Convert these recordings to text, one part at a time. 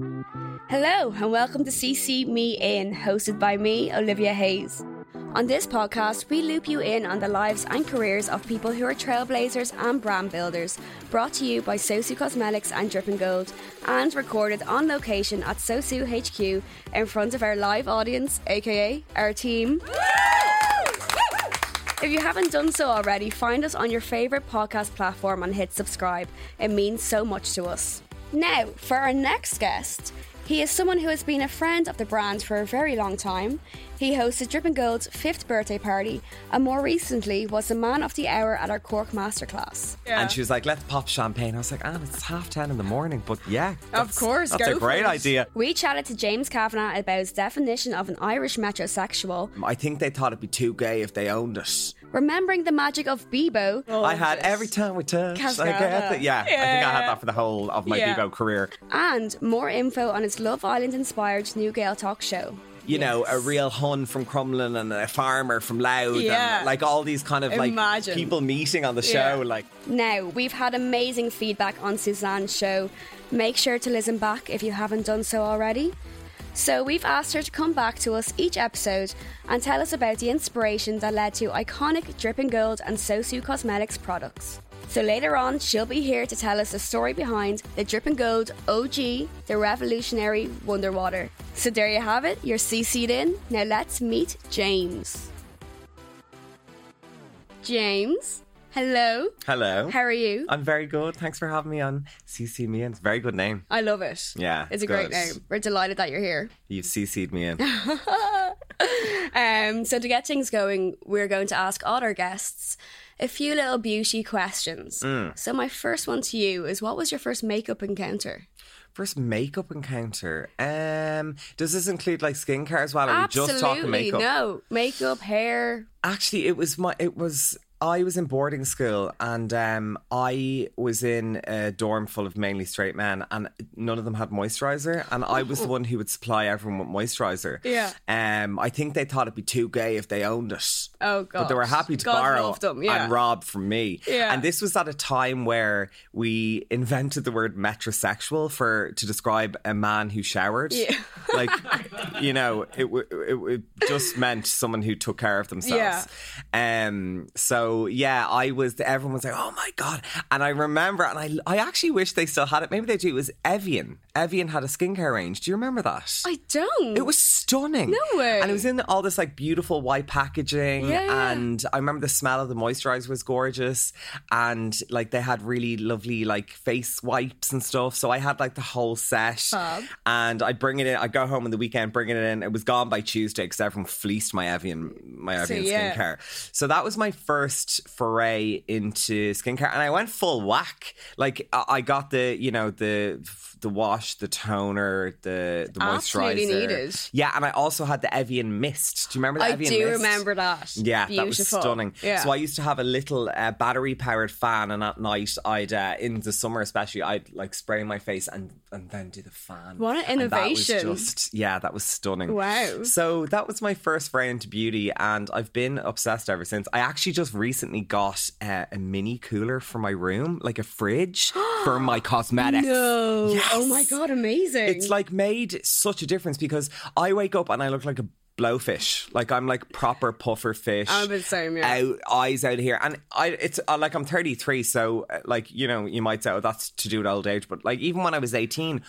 Hello, and welcome to CC Me In, hosted by me, Olivia Hayes. On this podcast, we loop you in on the lives and careers of people who are trailblazers and brand builders, brought to you by Sosu Cosmetics and Dripping Gold, and recorded on location at Sosu HQ in front of our live audience, aka our team. If you haven't done so already, find us on your favourite podcast platform and hit subscribe. It means so much to us. Now, for our next guest, he is someone who has been a friend of the brand for a very long time. He hosted Dripping Gold's fifth birthday party and more recently was the man of the hour at our Cork Masterclass. And she was like, let's pop champagne. I was like, Anne, it's half 10 in the morning. But yeah. Of course, That's go a for great it. idea. We chatted to James Kavanagh about his definition of an Irish metrosexual, I think they thought it'd be too gay if they owned it. Remembering the magic of Bebo, I had every time we touched. I get Cascada. it. Yeah, I think I had that for the whole of my Yeah. Bebo career. and more info on his Love Island inspired New Gaeltacht show. You know, a real Hun from Crumlin and a farmer from Louth. Yeah. And like all these kind of like Imagine. people meeting on the Yeah. show. Like, Now, we've had amazing feedback on Suzanne's show. Make sure to listen back if you haven't done so already. So, we've asked her to come back to us each episode and tell us about the inspiration that led to iconic Dripping Gold and Sosu Cosmetics products. So, later on, she'll be here to tell us the story behind the Dripping Gold OG, the revolutionary Wonder Water. So, there you have it, you're CC'd in. Now, let's meet James. James, hello. hello. How are you? I'm very good. Thanks for having me on CC Me In. It's a very good name. I love it. Yeah, It's a great name. We're delighted that you're here. You've CC'd me in. Um, so, to get things going, we're going to ask all our guests a few little beauty questions. Mm. So, my first one to you is what was your first makeup encounter? First makeup encounter. Um, does this include like skincare as well? Or are we just talking Absolutely makeup? no. Makeup, hair. Actually, it was my. It was. I was in boarding school and um, I was in a dorm full of mainly straight men, and none of them had moisturizer. And I was the one who would supply everyone with moisturizer. Yeah. Um, I think they thought it'd be too gay if they owned it. Oh, god. But they were happy to God borrow them, yeah. and rob from me. Yeah. And this was at a time where we invented the word metrosexual for to describe a man who showered. Yeah. Like, you know, it, it, it just meant someone who took care of themselves. Yeah. Um. So yeah, I was. Everyone was like, "Oh my god!" And I remember, and I, I actually wish they still had it. Maybe they do. It was Evian. Evian had a skincare range. Do you remember that? I don't. It was stunning. No way. And it was in all this like beautiful white packaging. Yeah. And I remember the smell of the moisturizer was gorgeous. And like they had really lovely like face wipes and stuff. So I had like the whole set. Fab. And I'd bring it in. I'd go home on the weekend, bring it in. It was gone by Tuesday because everyone fleeced my Evian, my Evian yeah. skincare. So that was my first foray into skincare. And I went full whack. Like I I got the, you know, the the wash, the toner, the the Absolutely moisturizer. needed. Yeah, and I also had the Evian mist. Do you remember the I Evian do mist? remember that. Yeah, Beautiful. that was stunning. Yeah. So I used to have a little uh, battery powered fan, and at night I'd, uh, in the summer especially, I'd like spray my face and and then do the fan. What an And that was innovation. just yeah, that was stunning. Wow. So that was my first foray into beauty, and I've been obsessed ever since. I actually just recently got uh, a mini cooler for my room, like a fridge for my cosmetics. No. Yes. Oh my God, amazing. It's like made such a difference because I wake up and I look like a blowfish. Like I'm like proper puffer fish. I'm the same, yeah. Out, eyes out here, and I it's uh, like I'm 33, so uh, like you know you might say oh that's to do with old age, but like even when I was 18,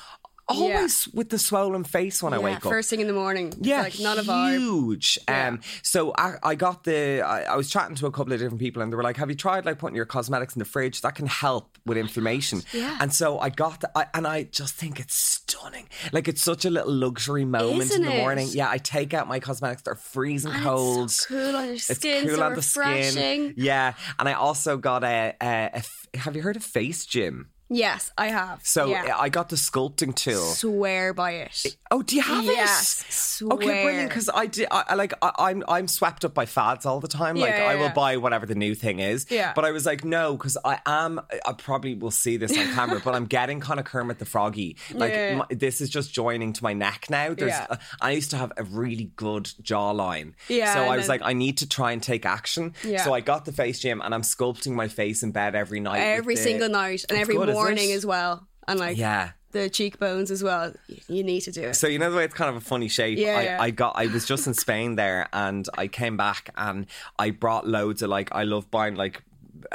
always with the swollen face when I yeah, wake up. first thing in the morning. It's Yeah, like not a vibe. huge. Um, so I, I got the. I, I was chatting to a couple of different people, and they were like, "Have you tried like putting your cosmetics in the fridge? That can help with inflammation." Yeah. And so I got the, I, and I just think it's stunning. Like it's such a little luxury moment Isn't in the it? morning. Yeah, I take out my cosmetics; they're freezing And cold. It's so cool on your skin. It's cool so on the skin. Yeah, and I also got a, a, a Have you heard of Face Gym? Yes, I have. So yeah. I got the sculpting tool. swear by it. Oh, do you have Yes, it? swear. Okay, brilliant. Because I did. I, like. I, I'm. I'm swept up by fads all the time. like Yeah, I will buy whatever the new thing is. Yeah. But I was like, no, because I am. I probably will see this on camera, but I'm getting kind of Kermit the Froggy. Like my, this is just joining to my neck now. There's. Yeah. uh, I used to have a really good jawline. Yeah, So I was then- like, I need to try and take action. Yeah. So I got the face gym, and I'm sculpting my face in bed every night. Every single night and It's every good, isn't morning as well. And like, Yeah. the cheekbones as well. You need to do it. So you know the way it's kind of a funny shape. Yeah, I, yeah. I got. I was just in Spain there, and I came back and I brought loads of like. I love buying like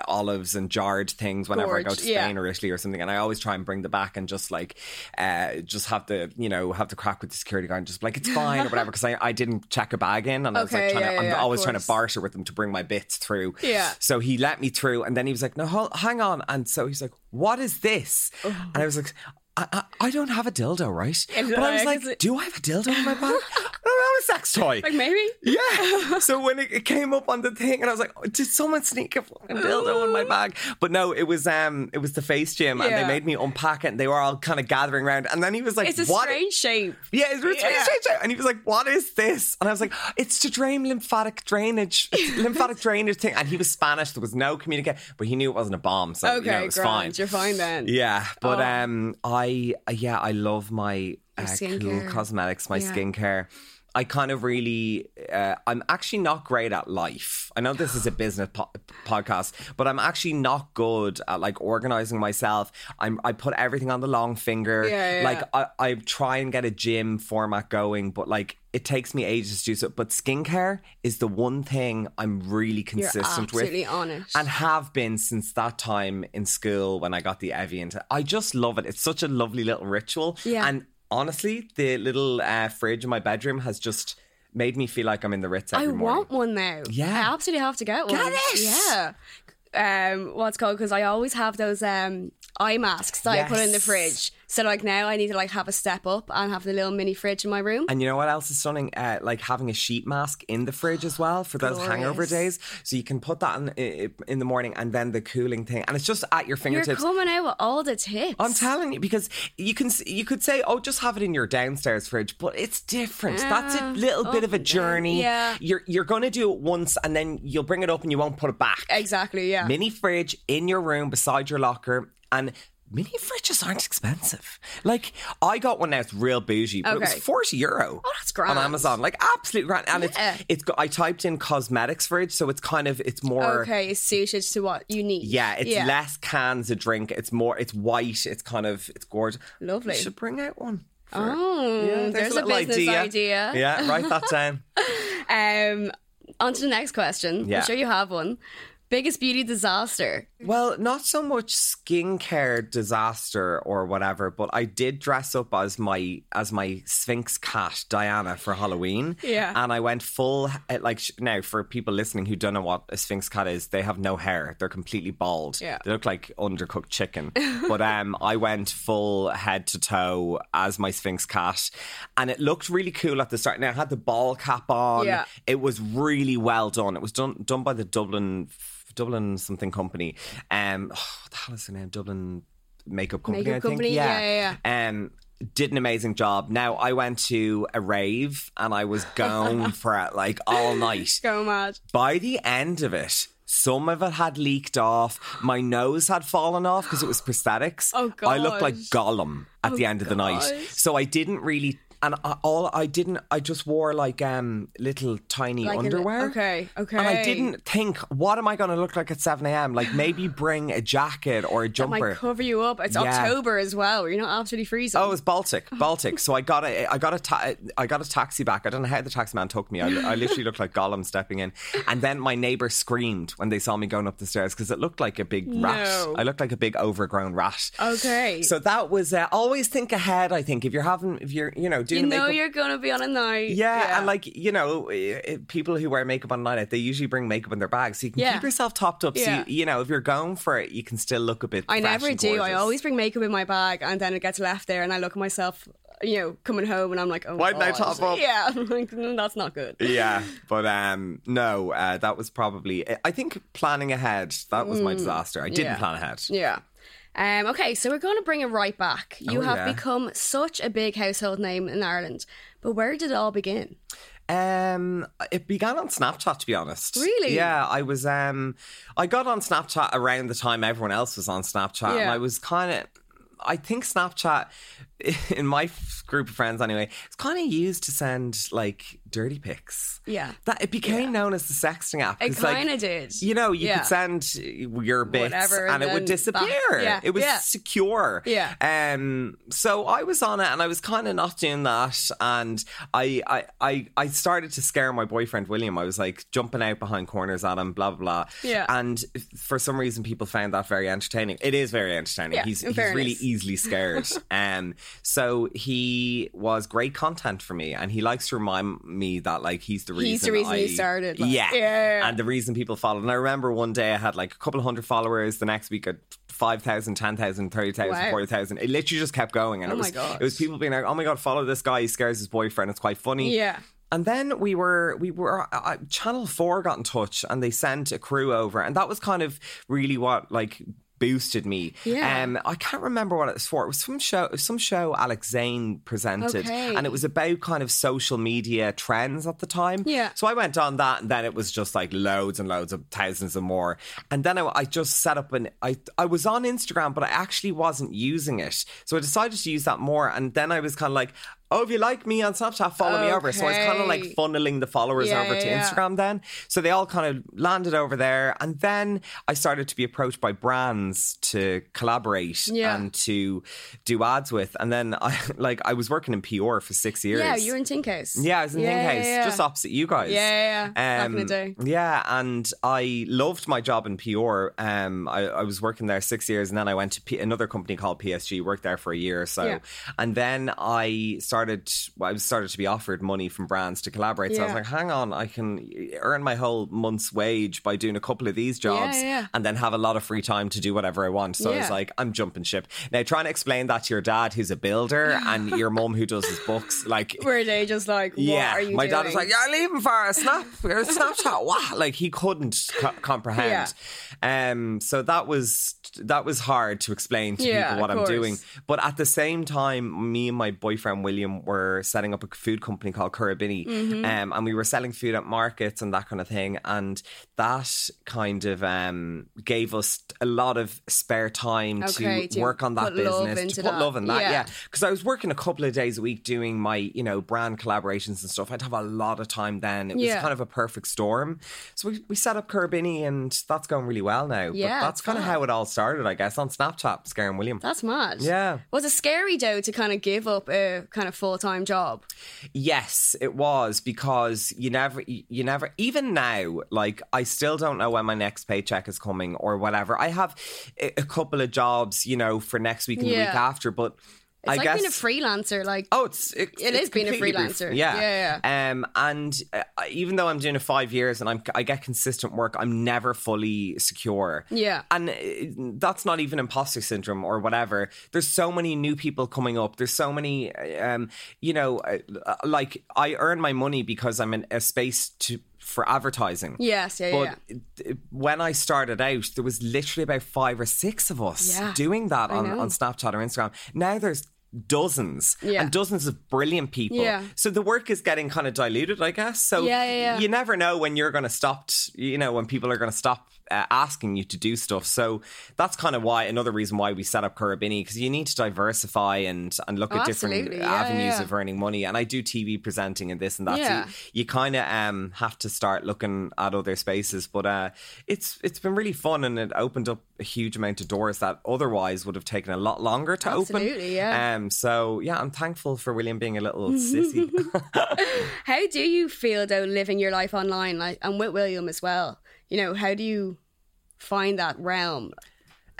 olives and jarred things whenever I go to Spain yeah. or Italy or something, and I always try and bring them back and just like, uh, just have the you know have the crack with the security guard and just be like it's fine or whatever because I, I didn't check a bag in and I was like trying yeah, to, I'm always trying to barter with them to bring my bits through. Yeah. So he let me through, and then he was like, "No, hold, hang on," and so he's like, "What is this?" And I was like. I, I, I don't have a dildo, right? But I was like, do I have a dildo in my bag? I don't have a sex toy. Like maybe. Yeah. So when it, it came up on the thing, and I was like, "Did someone sneak a fucking dildo in my bag?" But no, it was um, it was the face gym, and they made me unpack it, and they were all kind of gathering around, and then he was like, It's a "What?" strange shape. Yeah, it's really Yeah. strange. And he was like, "What is this?" And I was like, "It's to drain lymphatic drainage, lymphatic drainage thing." And he was Spanish; there was no communication, but he knew it wasn't a bomb, so Okay, you know, it was grand. fine. You're fine then. Yeah, but Oh. um, I uh, yeah, I love my uh, cool cosmetics, my Yeah. skincare. I kind of really, uh, I'm actually not great at life. I know this is a business po- podcast, but I'm actually not good at like organizing myself. I'm, I put everything on the long finger. Yeah, yeah. Like I, I try and get a gym format going, but like it takes me ages to do so. But skincare is the one thing I'm really consistent with and have been since that time in school when I got the Evian. I just love it. It's such a lovely little ritual. Yeah. And honestly, the little uh, fridge in my bedroom has just made me feel like I'm in the Ritz every I morning. want one now. Yeah. I absolutely have to get one. Get it! Yeah. Um, what's called because I always have those um eye masks that I put in the fridge. So like now I need to like have a step up and have the little mini fridge in my room. And you know what else is stunning? Uh, like having a sheet mask in the fridge as well for those hangover days. So you can put that in, in the morning and then the cooling thing. And it's just at your fingertips. You're coming out with all the tips. I'm telling you because you can you could say oh just have it in your downstairs fridge but it's different. That's a little bit of a journey. Yeah. You're you're going to do it once and then you'll bring it up and you won't put it back. exactly. Yeah. Mini fridge in your room beside your locker and Mini fridges aren't expensive. Like I got one now; it's real bougie, but it was Okay. forty euro. Oh, that's grand. on Amazon. Like absolutely grand, and Yeah. it's it's. got- I typed in cosmetics fridge, so it's kind of it's more. okay, it's suited to what you need. Yeah, it's less cans of drink. It's more. It's white. It's kind of. It's gorgeous. Lovely. You should bring out one. for- Oh, Yeah, there's, a, little business idea. Yeah, write that down. Um, on to the next question. Yeah. I'm sure you have one. Biggest beauty disaster. Well, not so much skincare disaster or whatever, but I did dress up as my as my Sphinx cat Diana for Halloween. Yeah. and I went full eh, like now for people listening who don't know what a Sphinx cat is, they have no hair; they're completely bald. Yeah. they look like undercooked chicken. but um, I went full head to toe as my Sphinx cat, and it looked really cool at the start. Now I had the ball cap on. Yeah. It was really well done. It was done done by the Dublin Dublin something company. Um, oh, what the hell is the name? Dublin makeup company. Makeup I think. company? Yeah, yeah, Um, did an amazing job. Now I went to a rave and I was going for it like all night. Go mad. By the end of it. Some of it had leaked off. My nose had fallen off because it was prosthetics. Oh, god! I looked like. Gollum at the end of the night. So I didn't really, and I, all I didn't, I just wore like um little tiny Like li- underwear. okay, okay. And I didn't think, what am I going to look like at 7 a.m.? Like maybe bring a jacket or a That jumper. might cover you up. It's Yeah. October as well. You're not absolutely freezing. Oh, it's Baltic, Baltic. So I got a, I got a, ta- I got a taxi back. I don't know how the taxi man took me. I, I literally looked like Gollum stepping in. And then my neighbor screamed when they saw me going up the stairs because it looked like a big rat. No. I looked like a big overgrown rat. okay. So that was uh, always think ahead. I think if you're having, if you're, you know, doing you know makeup. you're going to be on a night. yeah, and like you know, people who wear makeup on a night out, they usually bring makeup in their bag, so you can Yeah. keep yourself topped up. So you, you know, if you're going for it, you can still look a bit. I never and do. I always bring makeup in my bag and then it gets left there and I look at myself, you know, coming home and I'm like, oh, Why didn't I top up? Yeah. I'm like, "Mm, that's not good. yeah, but um, no, uh, that was probably. I think planning ahead. That was my disaster. I didn't Mm. yeah. plan ahead. Yeah. Um, okay, so we're going to bring it right back. You Oh, have yeah. become such a big household name in Ireland, but where did it all begin? Um, it began on Snapchat, to be honest. Really? Yeah, I was. Um, I got on Snapchat around the time everyone else was on Snapchat, and I was kind of. I think Snapchat, in my group of friends anyway, it's kind of used to send like dirty pics. Yeah. That it became yeah. known as the sexting app. It kind of like, did. You know, you yeah. could send your bits Whatever, and, and it would disappear. Yeah. It was yeah. secure. Yeah. Um so I was on it and I was kind of not doing that and I, I I I started to scare my boyfriend William. I was like jumping out behind corners at him, blah blah blah. Yeah. And for some reason people found that very entertaining. It is very entertaining. He's he's really easily scared. um so he was great content for me and he likes to remind me that like he's the reason he's the reason I, he started. Like, yeah. yeah. and the reason people followed. And I remember one day I had like a couple of hundred followers. The next week, I 5,000, 10,000, 30,000, wow. 40,000. It literally just kept going. And oh it was it was people being like, "Oh my god, follow this guy. He scares his boyfriend. It's quite funny." Yeah. And then we were, we were, uh, uh Channel 4 got in touch and they sent a crew over. And that was kind of really what, like, boosted me. Yeah. Um, I can't remember what it was for. It was some show, some show Alex Zane presented, okay. and it was about kind of social media trends at the time. Yeah. So I went on that, and then it was just like loads and loads of thousands and more. And then I, I just set up an. I I was on Instagram, but I actually wasn't using it. So I decided to use that more, and then I was kind of like, oh, if you like me on Snapchat, follow okay. me over. So I was kind of like funneling the followers yeah, over to yeah. Instagram then. So they all kind of landed over there. And then I started to be approached by brands to collaborate yeah. and to do ads with. And then I like I was working in PR for six years. Yeah, you were in Thinkhouse. Yeah, I was in yeah, Thinkhouse, just opposite you guys. Yeah, yeah, um, Back in the day. Yeah, and I loved my job in PR. Um, I, I was working there six years and then I went to P- another company called PSG, worked there for a year or so. And then I started started I started to be offered money from brands to collaborate. So yeah. I was like, hang on, I can earn my whole month's wage by doing a couple of these jobs yeah, yeah. and then have a lot of free time to do whatever I want. So I was like, I'm jumping ship. Now trying to explain that to your dad who's a builder and your mum who does his books, like were they just like, yeah, are you? my doing? dad was like, yeah, leave him for a snap, a Snapchat. What? Like he couldn't co- comprehend. Um, so that was that was hard to explain to people what I'm doing. But at the same time, me and my boyfriend William were setting up a food company called Currabinny, mm-hmm. um, and we were selling food at markets and that kind of thing. And that kind of um, gave us a lot of spare time okay, to, to, work on that business, to put that. love in that. Yeah, because yeah. I was working a couple of days a week doing my you know brand collaborations and stuff. I'd have a lot of time then. It was yeah. kind of a perfect storm. So we, we set up Currabinny, and that's going really well now. Yeah, but that's kind of how it all started, I guess, on Snapchat, Scaring William. That's mad. Yeah. Was it scary though to kind of give up a kind of full time job? Yes, it was because you never, you never, even now, like I still don't know when my next paycheck is coming or whatever. I have a, couple of jobs, you know, for next week and yeah. the week after, but it's I like guess, being a freelancer. Like oh, it's it, it it's is being a freelancer. Yeah, yeah, yeah. Um, and uh, even though I'm doing it five years and I'm I get consistent work, I'm never fully secure. Yeah, and uh, that's not even imposter syndrome or whatever. There's so many new people coming up. There's so many, um, you know, uh, like I earn my money because I'm in a space to for advertising. Yes, yeah, but yeah. when I started out, there was literally about five or six of us yeah, doing that on, on Snapchat or Instagram. Now there's dozens yeah. and dozens of brilliant people. Yeah. So the work is getting kind of diluted, I guess. So yeah, yeah, you never know when you're going to stop, you know, when people are going to stop uh, asking you to do stuff. So that's kind of why another reason why we set up Currabini because you need to diversify and and look oh, at different absolutely. avenues yeah, of earning money. And I do TV presenting and this and that. Yeah. So you kind of um, have to start looking at other spaces. But uh, it's it's been really fun and it opened up a huge amount of doors that otherwise would have taken a lot longer to absolutely, open. Yeah. Um. So yeah, I'm thankful for William being a little sissy. how do you feel though living your life online, like and with William as well? You know, how do you find that realm?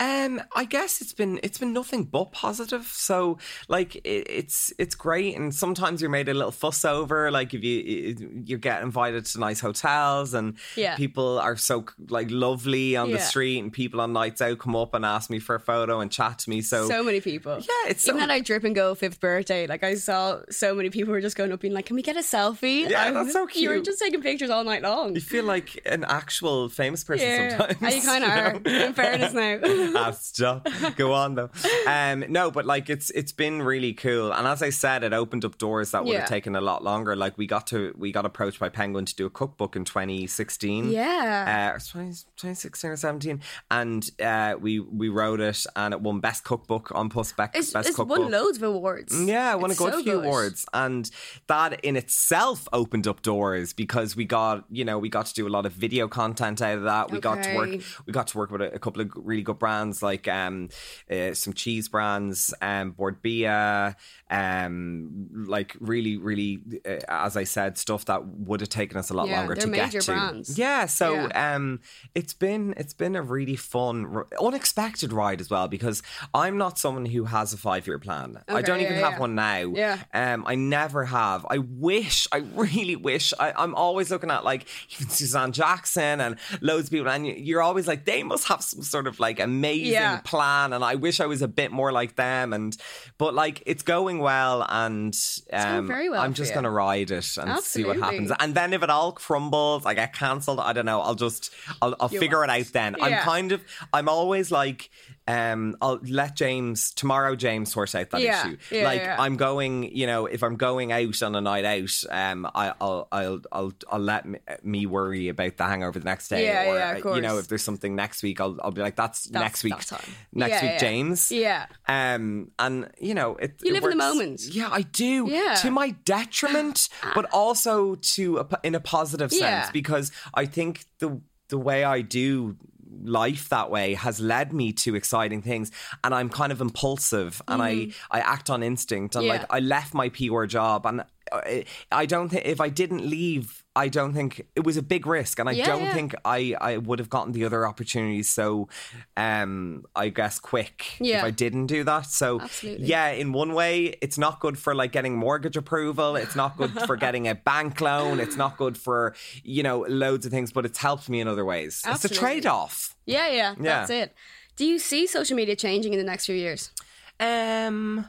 Um, I guess it's been it's been nothing but positive. So like it, it's it's great, and sometimes you're made a little fuss over. Like if you you get invited to nice hotels, and yeah. people are so like lovely on yeah. the street, and people on nights out come up and ask me for a photo and chat to me. So so many people. Yeah, it's even so, at our Dripping Gold fifth birthday. Like I saw so many people were just going up being like, "Can we get a selfie?" Yeah, I'm, that's so cute. You were just taking pictures all night long. You feel like an actual famous person yeah. sometimes. And you kind of are. In fairness now. ah, stop. Go on though. Um, no, but like it's it's been really cool, and as I said, it opened up doors that would Yeah. have taken a lot longer. Like we got to we got approached by Penguin to do a cookbook in 2016. Yeah. Uh, 20, 2016 or 17, and uh, we we wrote it, and it won best cookbook on Pussbeck. It's best it's cookbook. won loads of awards. Yeah, I won It's a good so few good. awards, and that in itself opened up doors because we got you know we got to do a lot of video content out of that. We got to work we got to work with a, a couple of really good brands like um uh, some cheese brands, um Bord Bia, um like really really uh, as I said stuff that would have taken us a lot Yeah, longer to get to. brands. Yeah, so Yeah. um, it's been it's been a really fun, unexpected ride as well because I'm not someone who has a five year plan. I don't even yeah, have yeah. one now. Yeah. Um, I never have. I wish. I really wish. I, I'm always looking at like even Suzanne Jackson and loads of people, and you- you're always like they must have some sort of like amazing Yeah. plan, and I wish I was a bit more like them. And but like it's going well, and um, very well I'm just gonna ride it and see what happens. And then if it all crumbles, I get cancelled. I don't know. I'll just I'll, I'll figure it out then. I'm kind of I'm always like um I'll let James tomorrow James sort out that Yeah. issue. Yeah, like yeah. I'm going, you know, if I'm going out on a night out, um I, I'll I'll I'll I'll let me, me worry about the hangover the next day. Yeah, or yeah, of you know, if there's something next week, I'll I'll be like that's, That's- next week. time. Next week. James. Yeah. Um, and you know, it You it live in the moment. Yeah, I do. Yeah. To my detriment, but also to a, in a positive sense because I think the the way I do life that way has led me to exciting things and I'm kind of impulsive and I I act on instinct and Mm-hmm. Yeah. like I left my PR job and I, I don't think if I didn't leave I don't think it was a big risk and I Yeah, don't yeah. think I I would have gotten the other opportunities so um I guess quick if I didn't do that so Absolutely. yeah in one way it's not good for like getting mortgage approval it's not good for getting a bank loan it's not good for you know loads of things but it's helped me in other ways it's a trade-off Yeah, yeah, that's it. Do you see social media changing in the next few years? Um,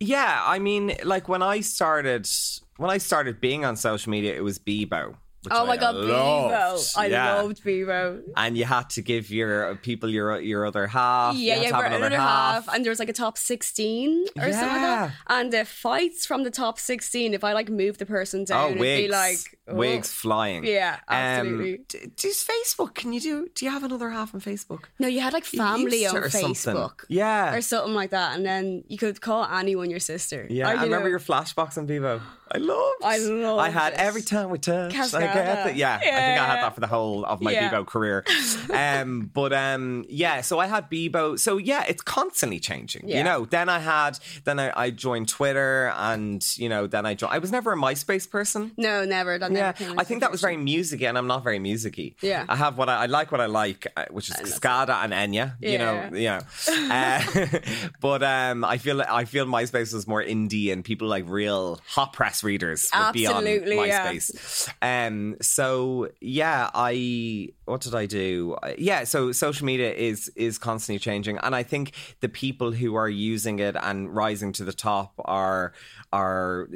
yeah, I mean, like when I started, when I started being on social media, it was Bebo. Oh my I god, loved. Bebo! I Yeah. loved Bebo. And you had to give your people your your other half. You Yeah, had yeah, to have we're another another half. half. and there was like a top sixteen or something like that. And the fights from the top sixteen, if I like move the person down, Oh, it'd wigs! be like oh. wigs flying. Yeah, Um, absolutely. d- does Facebook? Can you do? Do you have another half on Facebook? No, you had like family on or something. Facebook. Yeah. Or something like that, and then you could call anyone your sister. Yeah, I, you remember know. your flashbox on Bebo. I loved. I loved I had it. every time we touched. I that. Yeah, I think I had that for the whole of my Yeah. Bebo career. Um, but um, yeah, so I had Bebo. So yeah, it's constantly changing. Yeah. You know. Then I had. Then I, I joined Twitter, and you know, then I joined. I was never a MySpace person. No, never. That never Yeah, I think that was very musicy, and I'm not very musicy. Yeah. I have what I, I like, what I like, uh, which is Cascada and Enya. You know, Yeah. you know. Uh, but um, I feel I feel MySpace was more indie, and people like real hot press readers would be on Absolutely, yeah. MySpace. Um, so yeah, I what did I do? Yeah, so social media is is constantly changing, and I think the people who are using it and rising to the top are are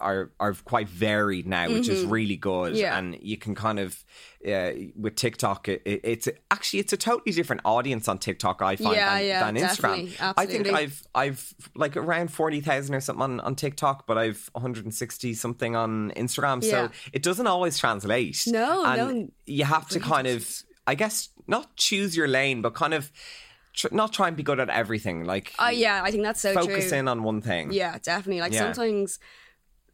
are are quite varied now, which is really good. Mm-hmm. Yeah. And you can kind of uh, with TikTok, it, it, it's actually it's a totally different audience on TikTok. I find Yeah, than, yeah, than. Instagram. I think I've I've like around forty thousand or something on, on TikTok, but I've one hundred and sixty something on Instagram. So it doesn't always translate. No, and no. You have to kind of, I guess, not choose your lane, but kind of tr- not try and be good at everything. Like Uh, yeah, I think that's so focus true. in on one thing. Yeah, definitely. Like Yeah. sometimes,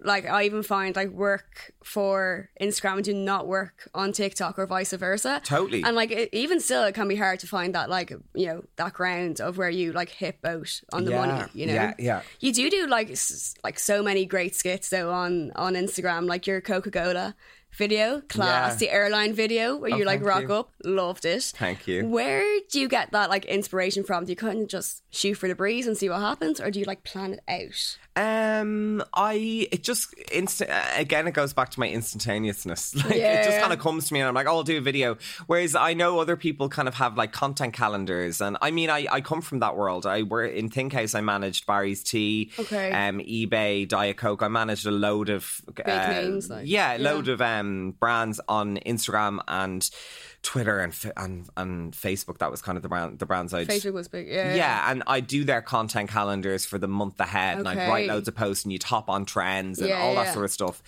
like I even find like work for Instagram and do not work on TikTok or vice versa. Totally. And like it, even still, it can be hard to find that like you know that ground of where you like hit boat on the Yeah, money. You know. yeah, yeah. You do do like s- like so many great skits though on on Instagram, like your Coca Cola video, class, Yeah. the airline video where Oh, you like rock you. up, loved it. Thank you. Where do you get that like inspiration from? Do you kind of just shoot for the breeze and see what happens, or do you like plan it out? Um, I it just instant again. It goes back to my instantaneousness. Like it just kind of comes to me, and I'm like, oh, I'll do a video. Whereas I know other people kind of have like content calendars, and I mean, I, I come from that world. I were in Think House. I managed Barry's Tea, Okay. um, eBay, Diet Coke. I managed a load of uh, names, like, yeah, a yeah. load of um brands on Instagram and Twitter and, and and Facebook. That was kind of the brand the brands I Facebook was big. Yeah, yeah, and I do their content calendars for the month ahead, okay. and I write loads of posts, and you top on trends and yeah, all that sort of stuff.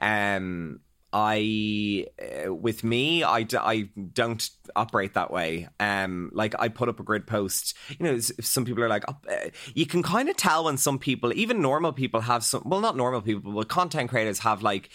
Um, I, uh, with me, I, d- I don't operate that way. Um, like I put up a grid post. You know, some people are like, oh, uh, you can kind of tell when some people, even normal people, have some. Well, not normal people, but content creators have like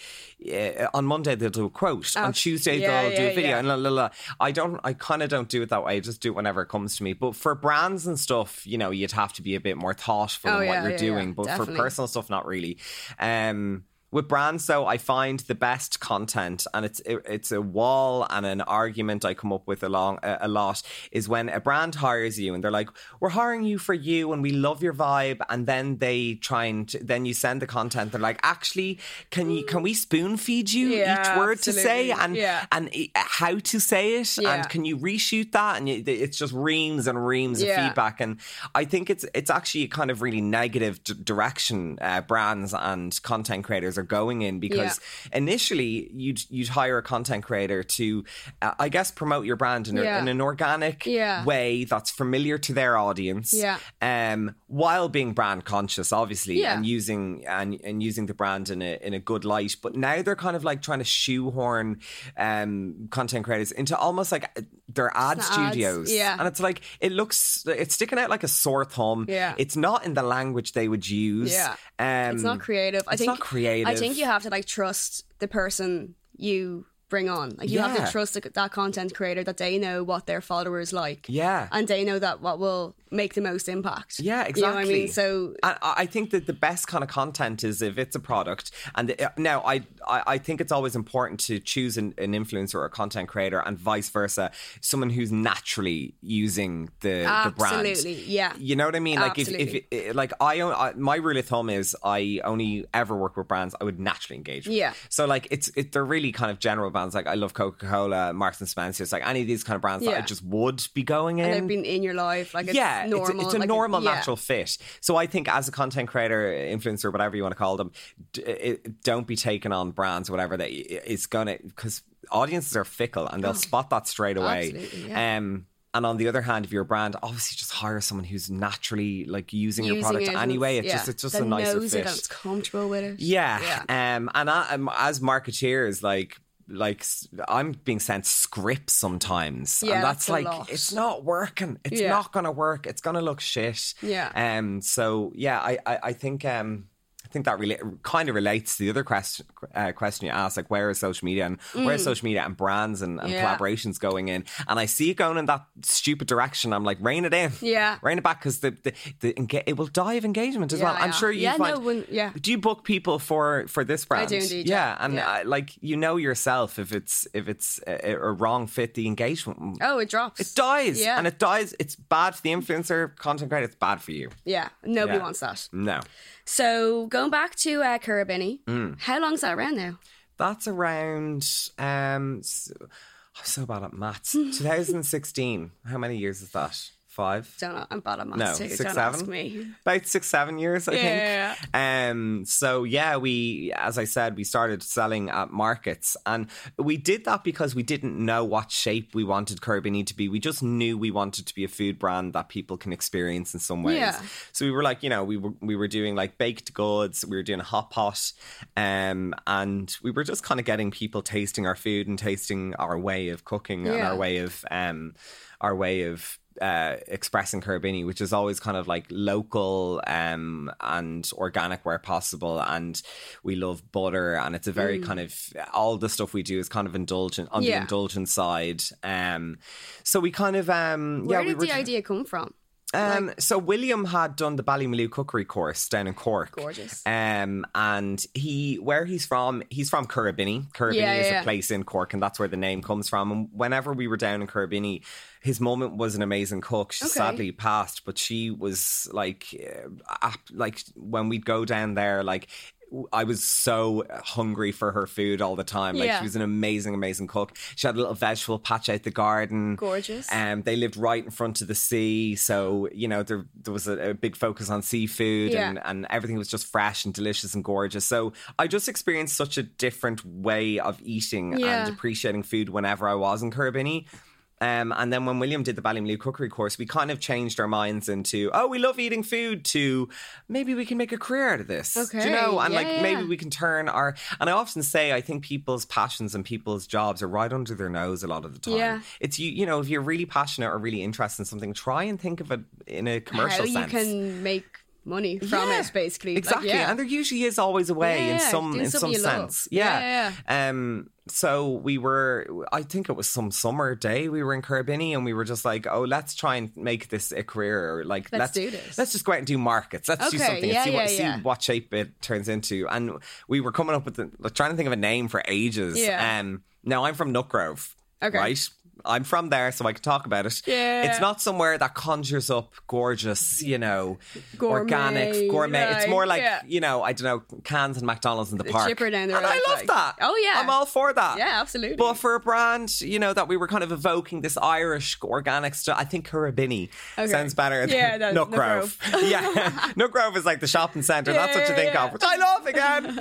uh, on Monday they'll do a quote, on Tuesday yeah, they'll yeah, do a video, yeah. and la, la, la. I don't. I kind of don't do it that way. I just do it whenever it comes to me. But for brands and stuff, you know, you'd have to be a bit more thoughtful oh, in what you're doing. but definitely. for personal stuff, not really. Um, with brands, though, I find the best content, and it's it, it's a wall and an argument I come up with along a, a, lot is when a brand hires you and they're like, "We're hiring you for you, and we love your vibe," and then they try and then you send the content. They're like, "Actually, can you can we spoon feed you yeah, each word absolutely. to say and yeah. and how to say it, yeah. and can you reshoot that?" And you, it's just reams and reams of feedback, and I think it's it's actually a kind of really negative d- direction uh, brands and content creators are going in because yeah. initially you'd you'd hire a content creator to, uh, I guess, promote your brand in, yeah. a, in an organic yeah. way that's familiar to their audience. Yeah. Um, while being brand conscious, obviously, and using and and using the brand in a in a good light. But now they're kind of like trying to shoehorn um, content creators into almost like uh, their ad it's studios. Ads. Yeah. And it's like it looks it's sticking out like a sore thumb. Yeah. It's not in the language they would use. Yeah. Um, it's not creative. I think not creative. I think you have to like trust the person you bring on. Like you yeah. have to trust that content creator that they know what their followers like. Yeah. And they know that what will make the most impact. Yeah, exactly. You know I mean? So and I think that the best kind of content is if it's a product. And the, uh, now I, I think it's always important to choose an, an, influencer or a content creator and vice versa, someone who's naturally using the, Absolutely, the brand. Absolutely, yeah. You know what I mean? Like Absolutely. if, if like I, I, my rule of thumb is I only ever work with brands I would naturally engage with. Yeah. So like it's it, they're really kind of general brands. Like I love Coca Cola, Marks and Spencer. It's like any of these kind of brands yeah. that I just would be going in. And they've been in your life. Like it's yeah, normal. It's, it's a like normal, yeah. natural fit. So I think as a content creator, influencer, whatever you want to call them, d- don't be taken on brands, whatever that is going to, because audiences are fickle and they'll oh, spot that straight away. Yeah. Um, and on the other hand, if you're a brand, obviously just hire someone who's naturally like using, using your product anyway. It's yeah. just it's just that a nicer knows fit. It comfortable with it. Yeah. yeah. Um, and I, um, as marketeers, like like I'm being sent scripts sometimes, yeah, and that's, that's like it's not working. It's yeah. not gonna work. It's gonna look shit. Yeah. Um. So yeah, I I, I think um think that really kind of relates to the other question uh, question you asked, like where is social media and mm. where is mm. social media and brands and, and yeah. collaborations going in? And I see it going in that stupid direction. I'm like, rein it in, yeah, rein it back because the, the, the it will die of engagement as yeah, well. I'm sure you yeah, find. No, when, yeah. Do you book people for for this brand? I do indeed. Yeah, and uh, like you know yourself if it's if it's a, a, wrong fit, the engagement. Oh, it drops. It dies. Yeah, and it dies. It's bad for the influencer content creator. It's bad for you. Yeah, nobody wants that. No. So going back to uh, Currabinny, mm. how long's that around now? That's around. Um, so, I'm so bad at maths. 2016. How many years is that? Five. Don't know. I'm bad at maths no, too. Six, Don't seven? ask me. About six, seven years, I yeah, think. Yeah. Um. So yeah, we, as I said, we started selling at markets, and we did that because we didn't know what shape we wanted Currabinny to be. We just knew we wanted to be a food brand that people can experience in some ways. Yeah. So we were like, you know, we were we were doing like baked goods, we were doing a hot pot, um, and we were just kind of getting people tasting our food and tasting our way of cooking yeah. and our way of um, our way of uh, expressing Currabinny, which is always kind of like local um, and organic where possible. And we love butter, and it's a very mm. kind of all the stuff we do is kind of indulgent on yeah. the indulgent side. Um, so we kind of um, where yeah, did we the idea come from? Um, like, so William had done the Ballymaloe cookery course down in Cork. Gorgeous. Um, and he, where he's from, he's from Currabinny. Currabinny yeah, is yeah. a place in Cork, and that's where the name comes from. And whenever we were down in Currabinny, his mum was an amazing cook. She okay. sadly passed, but she was like, uh, like when we'd go down there, like I was so hungry for her food all the time. Like Yeah. she was an amazing, amazing cook. She had a little vegetable patch out the garden. Gorgeous. Um, they lived right in front of the sea, so you know there there was a, a big focus on seafood, Yeah. and and everything was just fresh and delicious and gorgeous. So I just experienced such a different way of eating Yeah. and appreciating food whenever I was in Currabinny. Um, and then when William did the Ballymaloe cookery course, we kind of changed our minds into, oh, we love eating food to maybe we can make a career out of this. Do Okay. you know? And Yeah, like yeah, maybe we can turn our and I often say I think people's passions and people's jobs are right under their nose a lot of the time. Yeah. It's you you know, if you're really passionate or really interested in something, try and think of it in a commercial How sense. you can make money from Yeah, it, basically. Like, Exactly. yeah. And there usually is always a way Yeah, in some in some something you love. sense. Yeah, Yeah. Um so we were I think it was some summer day we were in Currabinny and we were just like, oh, let's try and make this a career. Like Let's do this. Let's just go out and do markets. Let's do something yeah, see what see what shape it turns into. And we were coming up with the, like, trying to think of a name for ages. Yeah. Um now I'm from Nutgrove. Okay. Right? I'm from there, so I can talk about it. Yeah. It's not somewhere that conjures up gorgeous, you know, Gourmet, organic, gourmet. it's more like, yeah. you know, I don't know, cans and McDonald's in the park. chipper down the and I love like- that. Oh, yeah. I'm all for that. Yeah, absolutely. But for a brand, you know, that we were kind of evoking this Irish organic stuff, I think Currabinny Okay. sounds better than Yeah, that- Nutgrove. yeah, Nutgrove is like the shopping centre. That's what you think yeah. of, which I love again.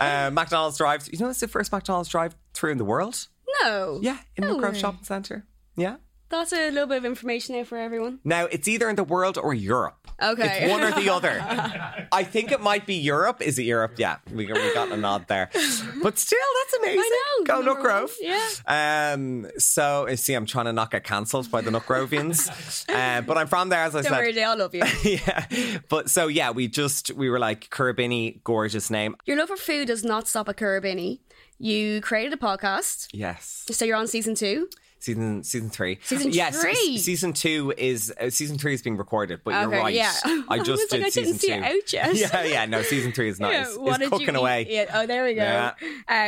uh, McDonald's drive. You know, it's the first McDonald's drive through in the world. No. Yeah, in No Nutgrove way. Shopping Centre. Yeah. That's a little bit of information there for everyone. Now it's either in the world or Europe. Okay. It's one or the other. I think it might be Europe. Is it Europe? Yeah, we got, we got a nod there. But still, that's amazing. I know, Go number Nutgrove. Yeah. Um. So you see, I'm trying to not get cancelled by the Nutgrovians. uh, but I'm from there, as I Don't said. worry, they all love you. yeah. But so yeah, we just we were like Currabinny, gorgeous name. Your love for food does not stop at Currabinny. You created a podcast, Yes. so you're on season two. Season season three. Season yes, three? season two is uh, season three is being recorded, but you're right. yeah. I I just like, did I season didn't see two. it out yet. Yeah, yeah. No, season three is Yeah, nice. what it's cooking away. Yeah, oh, there we go. Yeah.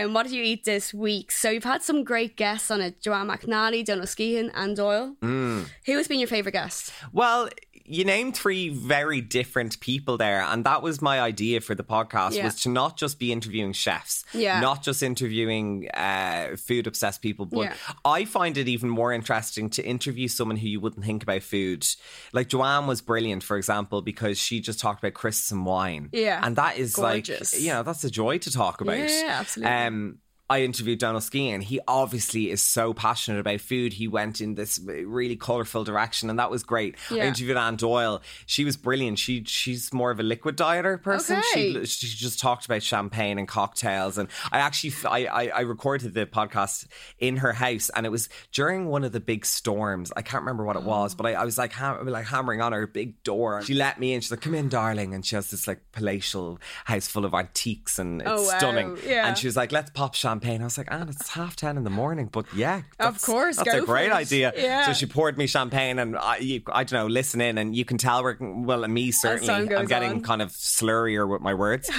Um, what did you eat this week? So you've had some great guests on it: Joanne McNally, Donal Skehan, Anne Doyle. Mm. Who has been your favorite guest? Well, you named three very different people there, and that was my idea for the podcast Yeah. was to not just be interviewing chefs, Yeah. not just interviewing uh, food obsessed people, but Yeah. I find it even more interesting to interview someone who you wouldn't think about food. Like Joanne was brilliant, for example, because she just talked about crisps and wine, Yeah. and that is Gorgeous. like you know that's a joy to talk about. Yeah, absolutely. Um, I interviewed Donal Skehan he obviously is so passionate about food. He went in this really colourful direction and that was great. I Yeah. interviewed Anne Doyle. She was brilliant. She she's more of a liquid dieter person. Okay. She, she just talked about champagne and cocktails. And I actually I, I I recorded the podcast in her house and it was during one of the big storms. I can't remember what it was, but I, I was like ham- like hammering on her big door. She let me in. She's like, "Come in, darling," and she has this like palatial house full of antiques and it's Oh, wow. stunning. Yeah. And she was like, let's pop champagne. I was like, Anne, it's half 10 in the morning. But yeah, Of course, That's a great idea. Yeah. So she poured me champagne and I, you, I don't know, listen in and you can tell we're, well, me certainly, I'm getting on. kind of slurrier with my words.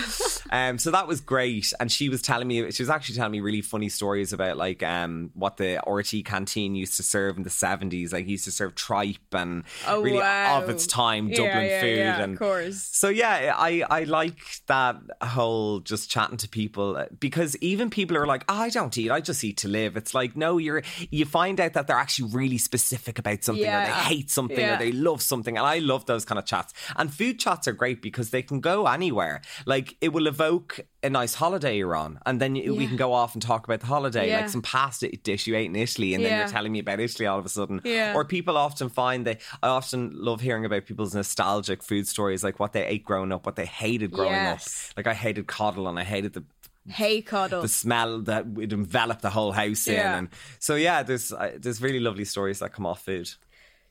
um, so that was great. And she was telling me, she was actually telling me really funny stories about like um, what the RT canteen used to serve in the 70s. Like, used to serve tripe and Oh, really wow. of its time Dublin yeah, food. yeah, and of course. so yeah, I I like that whole just chatting to people uh, because even people are like, oh, I don't eat, I just eat to live. It's like no, you're you find out that they're actually really specific about something or they hate something Yeah. or they love something, and I love those kind of chats. And food chats are great because they can go anywhere. Like it will evoke a nice holiday you're on, and then you, we can go off and talk about the holiday, Yeah. like some pasta dish you ate in Italy, and then Yeah. you're telling me about Italy all of a sudden. Yeah. Or people often find they I often love hearing about people's nostalgic food stories, like what they ate growing up, what they hated growing Yes. up. Like I hated coddle and I hated the Hey, Cuddle. the smell that would envelop the whole house Yeah. in, and so yeah, there's uh, there's really lovely stories that come off food.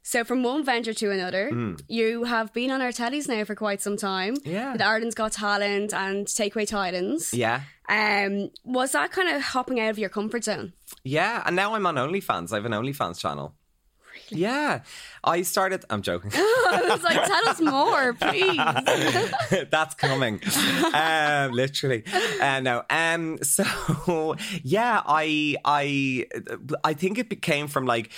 So from one venture to another, you have been on our tellies now for quite some time. Yeah. With Ireland's Got Talent and Takeaway Titans. Yeah. Um, was that kind of hopping out of your comfort zone? Yeah, and now I'm on OnlyFans. I have an OnlyFans channel. Yeah, I started. I'm joking. I was like, tell us more, please. That's coming. um, literally. Uh, no. Um. So yeah, I I I think it became from like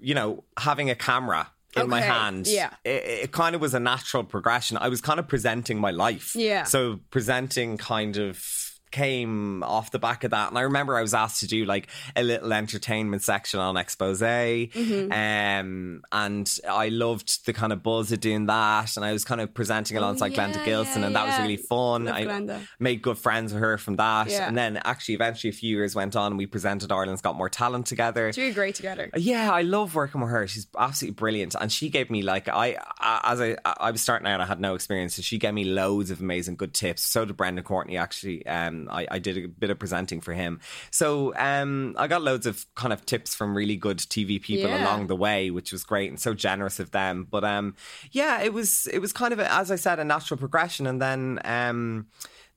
you know having a camera. in my Okay, hand. yeah. It, it kind of was a natural progression. I was kind of presenting my life. Yeah. So presenting kind of came off the back of that and I remember I was asked to do like a little entertainment section on Xposé Mm-hmm. um and I loved the kind of buzz of doing that and I was kind of presenting alongside Oh, yeah, Glenda Gilson yeah, and that was really fun Love I Glenda. made good friends with her from that Yeah. and then actually eventually a few years went on and we presented Ireland's Got More Talent together It's really great together. yeah, I love working with her. She's absolutely brilliant, and she gave me like I, I as I I was starting out, I had no experience, so she gave me loads of amazing good tips. So did Brendan Courtney. Actually, um, I, I did a bit of presenting for him, so um, I got loads of kind of tips from really good TV people Yeah. along the way, which was great and so generous of them. But um, yeah, it was it was kind of a, as I said a natural progression, and then um.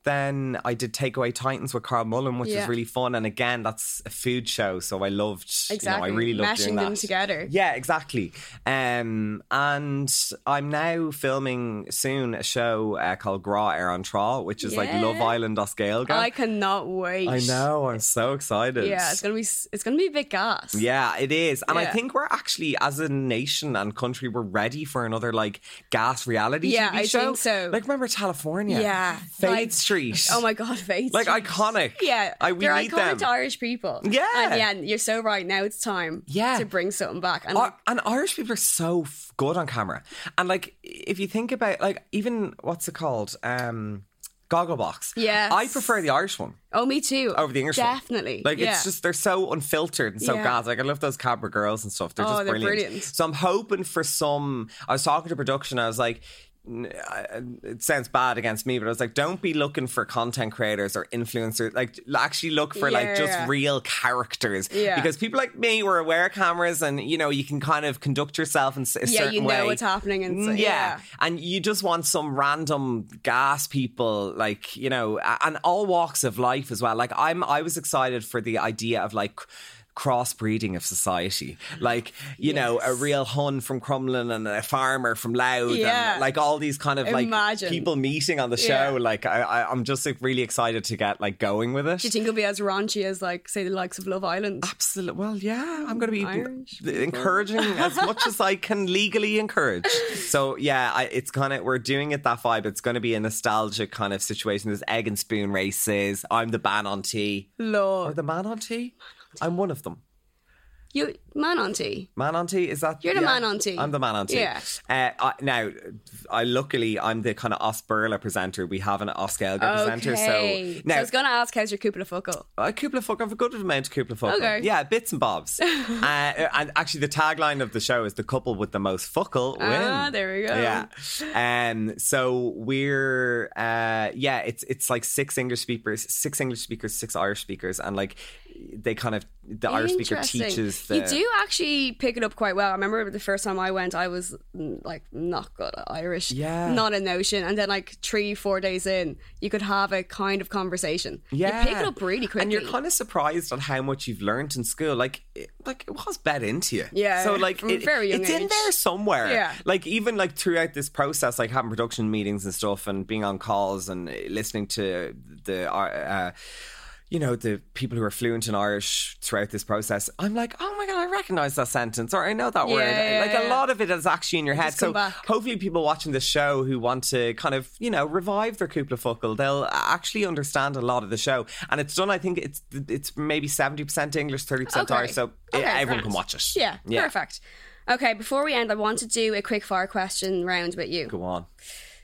Then I did Takeaway Titans with Carl Mullen, which Yeah. was really fun. And again, that's a food show, so I loved. Exactly. You know, I really loved Meshing doing them together. Yeah, exactly. Um, and I'm now filming soon a show uh, called Gra Air on which is like Love Island as Gaeilge. I cannot wait. I know. I'm so excited. Yeah, it's gonna be it's gonna be a bit gas. Yeah, it is. And I think we're actually, as a nation and country, we're ready for another like gas reality Yeah, TV I show. think so. Like, remember California? Yeah, Street. Oh my god, Faith. Like Street. iconic. Yeah, I, we they're need iconic them. to Irish people. Yeah. and yeah, you're so right. Now it's time. Yeah. to bring something back. And Ar- and Irish people are so f- good on camera. And like, if you think about like even what's it called, um, Gogglebox. Yeah. I prefer the Irish one oh, me too. over the English one. definitely. Like yeah. it's just they're so unfiltered and so Yeah. gas. Like I love those Cabra girls and stuff. They're Oh, just they're brilliant. brilliant. So I'm hoping for some. I was talking to production. I was like. It sounds bad against me, but I was like, don't be looking for content creators or influencers. Like, actually look for like just yeah. real characters. Yeah. Because people like me were aware of cameras, and you know, you can kind of conduct yourself in a yeah, certain you know way. what's happening, and so, Mm, yeah. And you just want some random gas people, like, you know, and all walks of life as well. Like, I'm, I was excited for the idea of like, crossbreeding of society like you know a real hun from Crumlin and a farmer from Louth Yeah. and like all these kind of like Imagine. people meeting on the show Yeah. like I, I'm just like, really excited to get like going with it Do you think it'll be as raunchy as like say the likes of Love Island? Absolutely. Well, yeah, I'm going to be Irish encouraging as much as I can legally encourage. So yeah, I, it's kind of we're doing it that vibe. It's going to be a nostalgic kind of situation. There's egg and spoon races. I'm the bean an tí. Or the man on tea. I'm one of them. you, man auntie. Man auntie is that? You're the man on tea. I'm the man tea. Yeah. Uh, I, now, I luckily I'm the kind of as Béarla presenter. We have an as Gaeilge presenter. So Okay. So now I was gonna ask how's your cúpla focal? A couple of fuck. I've a good amount of couple of fuck. Okay. Yeah, bits and bobs. uh, and actually, the tagline of the show is "the couple with the most fuckle win." Ah, there we go. Yeah. Um. So we're uh. Yeah. It's it's like six English speakers, six English speakers, six Irish speakers, and like they kind of the Irish speaker teaches the. You do actually pick it up quite well. I remember the first time I went, I was mm, like not good at Irish, Yeah. not a notion, and then like three, four days in, you could have a kind of conversation. Yeah, you pick it up really quickly. and you're kind of surprised at how much you've learned in school. Like, it, like it was bed into you. Yeah, So like, it- it's in there somewhere. Yeah. Like even like throughout this process, like having production meetings and stuff, and being on calls and uh, listening to the. Uh, you know the people who are fluent in Irish throughout this process. I'm like, oh my god, I recognize that sentence, or I know that Yeah, word. yeah, like yeah. a lot of it is actually in your head. So back. hopefully people watching this show who want to kind of you know revive their cúpla focal, they'll actually understand a lot of the show and it's done I think it's it's maybe 70% English 30% Okay. Irish so Okay, everyone grand. can watch it yeah, perfect. Okay, before we end, I want to do a quick fire question round with you. go on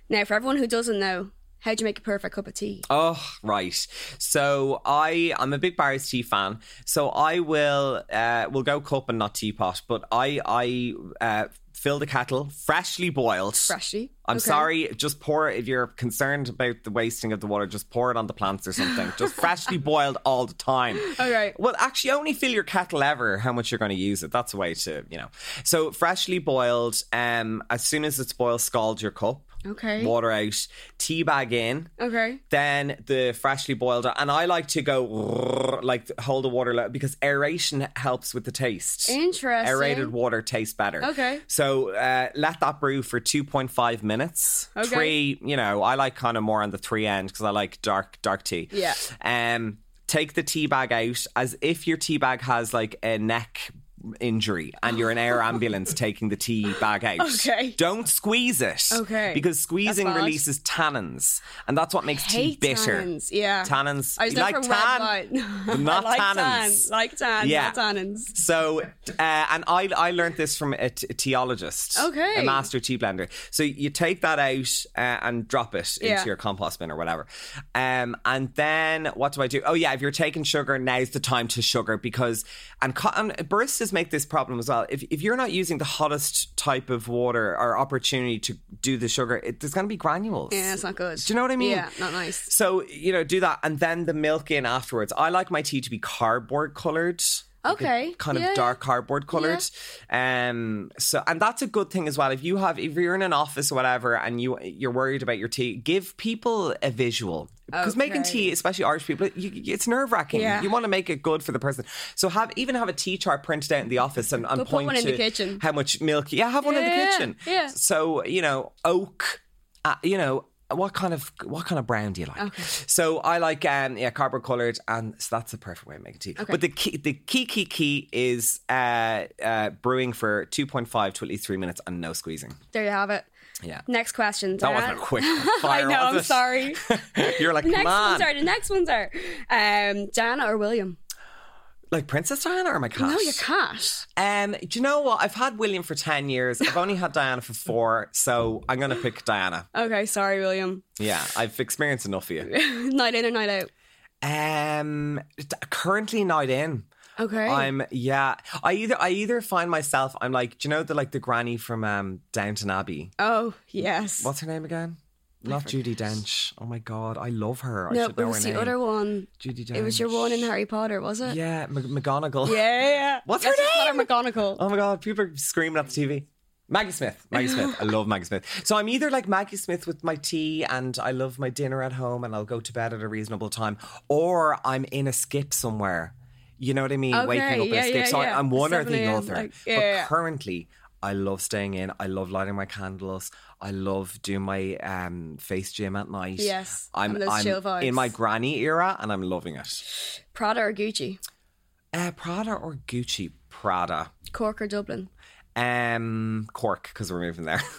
Now, for everyone who doesn't know, how do you make a perfect cup of tea? Oh, right. So I I'm a big Barry's tea fan. So I will uh will go cup and not teapot, but I I uh fill the kettle freshly boiled. Freshly. I'm Okay. sorry, just pour it if you're concerned about the wasting of the water, just pour it on the plants or something. just freshly boiled all the time. All right. Well, actually, only fill your kettle ever how much you're going to use it. That's a way to, you know. So freshly boiled, um, as soon as it's boiled, scald your cup. Okay. Water out, tea bag in. Okay. Then the freshly boiled, and I like to go like hold the water low because aeration helps with the taste. Interesting. Aerated water tastes better. Okay. So uh, let that brew for 2.5 minutes. Okay. Three, you know, I like kind of more on the three end because I like dark dark tea. Yeah. Um, take the tea bag out as if your tea bag has like a neck injury and you're an air ambulance taking the tea bag out, Okay. don't squeeze it. Okay. Because squeezing releases tannins, and that's what makes tea bitter. tannins. Yeah. Tannins. I was You like tan, not like tannins. Tan. Like tan, Yeah. not tannins. So, uh, and I I learned this from a, t- a teologist, Okay. a master tea blender. So you take that out uh, and drop it into Yeah. your compost bin or whatever, um, and then what do I do? Oh yeah, if you're taking sugar, now's the time to sugar because and, co- and baristas make this problem as well. If if you're not using the hottest type of water or opportunity to do the sugar, it, there's going to be granules. Yeah, it's not good. Do you know what I mean? Yeah, not nice. So, you know, do that and then the milk in afterwards. I like my tea to be cardboard coloured. Okay. kind Yeah, of dark cardboard coloured. Um so and that's a good thing as well. If you have if you're in an office or whatever and you you're worried about your tea, give people a visual. Because making tea, especially Irish people, you, it's nerve wracking. Yeah. You want to make it good for the person. So have even have a tea chart printed out in the office and, and point one in to the kitchen. how much milk. Yeah, have one in the kitchen. yeah. So you know, oak. Uh, you know, what kind of what kind of brown do you like? Okay. So I like um yeah cardboard coloured, and so that's the perfect way of making tea. But the key the key key key is uh, uh brewing for two point five to at least three minutes and no squeezing. There you have it. Yeah. Next question. That wasn't a quick I know. I'm it? sorry. You're like, next come on. ones are the next ones are um, Diana or William. Like Princess Diana or my cat? No, your cat. Um, do you know what? I've had William for 10 years. I've only had Diana for four, so I'm going to pick Diana. Okay, sorry, William. Yeah, I've experienced enough of you. night in or night out. Um, currently night in. Okay. I'm yeah. I either I either find myself I'm like, do you know the like the granny from um Downton Abbey? oh yes. What's her name again? Not Judi Dench. Oh my god, I love her. I no, should it was the name. other one. Judi Dench. It was your one in Harry Potter, was it? Yeah, M- McGonagall. Yeah, yeah. What's Yes, her name? McGonagall. Oh my god, people are screaming at the TV. Maggie Smith. Maggie Smith. I love Maggie Smith. So I'm either like Maggie Smith with my tea and I love my dinner at home and I'll go to bed at a reasonable time, or I'm in a skip somewhere. You know what I mean? Okay, Waking up in a skip. yeah, so I- yeah. I'm one or the other. like, but yeah, yeah. currently, I love staying in. I love lighting my candles. I love doing my um, face gym at night. Yes, I'm, I'm in my granny era and I'm loving it. Prada or Gucci? Uh, Prada or Gucci? Prada. Cork or Dublin? Um, Cork because we're moving there.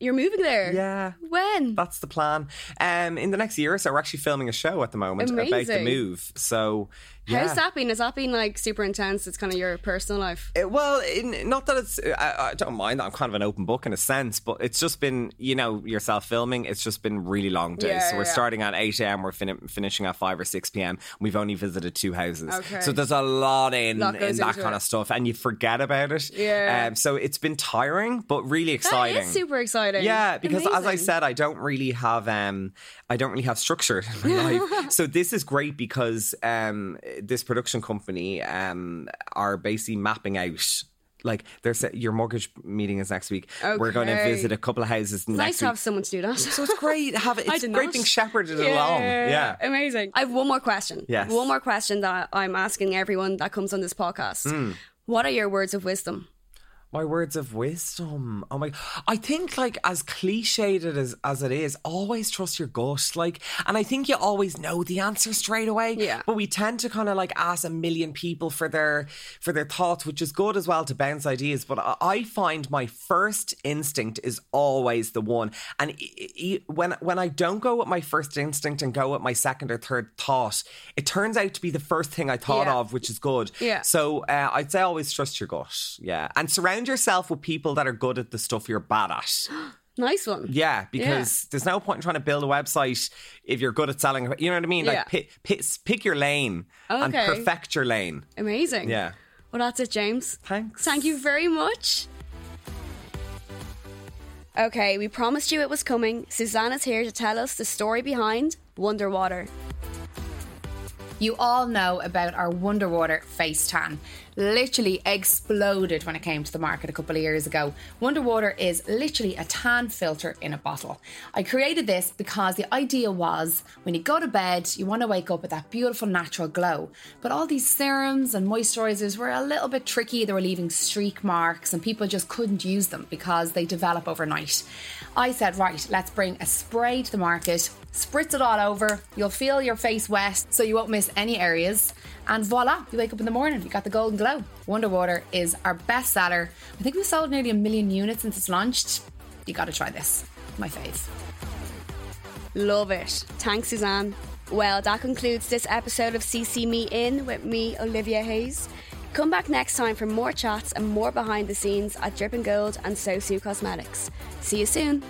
You're moving there. yeah, When? that's the plan. Um, in the next year or so, we're actually filming a show at the moment about the move. So, yeah. How's that been? Has that been like super intense? It's kind of your personal life. Uh, well, in, not that it's. I, I don't mind that I'm kind of an open book in a sense, but it's just been, you know, yourself filming. It's just been really long days. Yeah, so we're yeah. starting at 8 a.m. We're fin- finishing at 5 or 6 p.m. We've only visited two houses. Okay. So there's a lot in, Lot in that kind it. of stuff, and you forget about it. Yeah. Um, so it's been tiring, but really exciting. That is super exciting. Yeah, because as I said, I don't really have um I don't really have structure in my life. So this is great because um this production company um are basically mapping out like there's a, your mortgage meeting is next week. We're going to visit a couple of houses It's next nice to have someone to do that. so it's great. Have it. It's great not. being shepherded along. Yeah. Amazing. I have one more question. Yes. One more question that I'm asking everyone that comes on this podcast. Hmm. What are your words of wisdom? My words of wisdom. Oh my! I think like as cliched as as it is, always trust your gut. Like, and I think you always know the answer straight away. Yeah. But we tend to kind of like ask a million people for their for their thoughts, which is good as well to bounce ideas. But I, I find my first instinct is always the one. And i- i- when when I don't go with my first instinct and go with my second or third thought, it turns out to be the first thing I thought Yeah. of, which is good. Yeah. So uh, I'd say always trust your gut. Yeah. And surround yourself with people that are good at the stuff you're bad at. Nice one. Yeah. Because there's no point in trying to build a website if you're good at selling. You know what I mean? Yeah. Like pick, pick, pick your lane and perfect your lane. Amazing. Yeah. Well, that's it, James. Thanks. Thank you very much. Okay, we promised you it was coming. Suzanne's here to tell us the story behind Wonder Water. You all know about our Wonder Water face tan. Literally exploded when it came to the market a couple of years ago. Wonder Water is literally a tan filter in a bottle. I created this because the idea was when you go to bed, you want to wake up with that beautiful natural glow. But all these serums and moisturizers were a little bit tricky. They were leaving streak marks and people just couldn't use them because they develop overnight. I said, right, let's bring a spray to the market, spritz it all over. You'll feel your face wet so you won't miss any areas. And voila, you wake up in the morning, you got the golden glow. Wonder Water is our best seller. I think we've sold nearly a million units since it's launched. You got to try this. My fave. Love it. Thanks, Suzanne. Well, that concludes this episode of CC Me In with me, Olivia Hayes. Come back next time for more chats and more behind the scenes at Dripping Gold and Sosu Cosmetics. See you soon.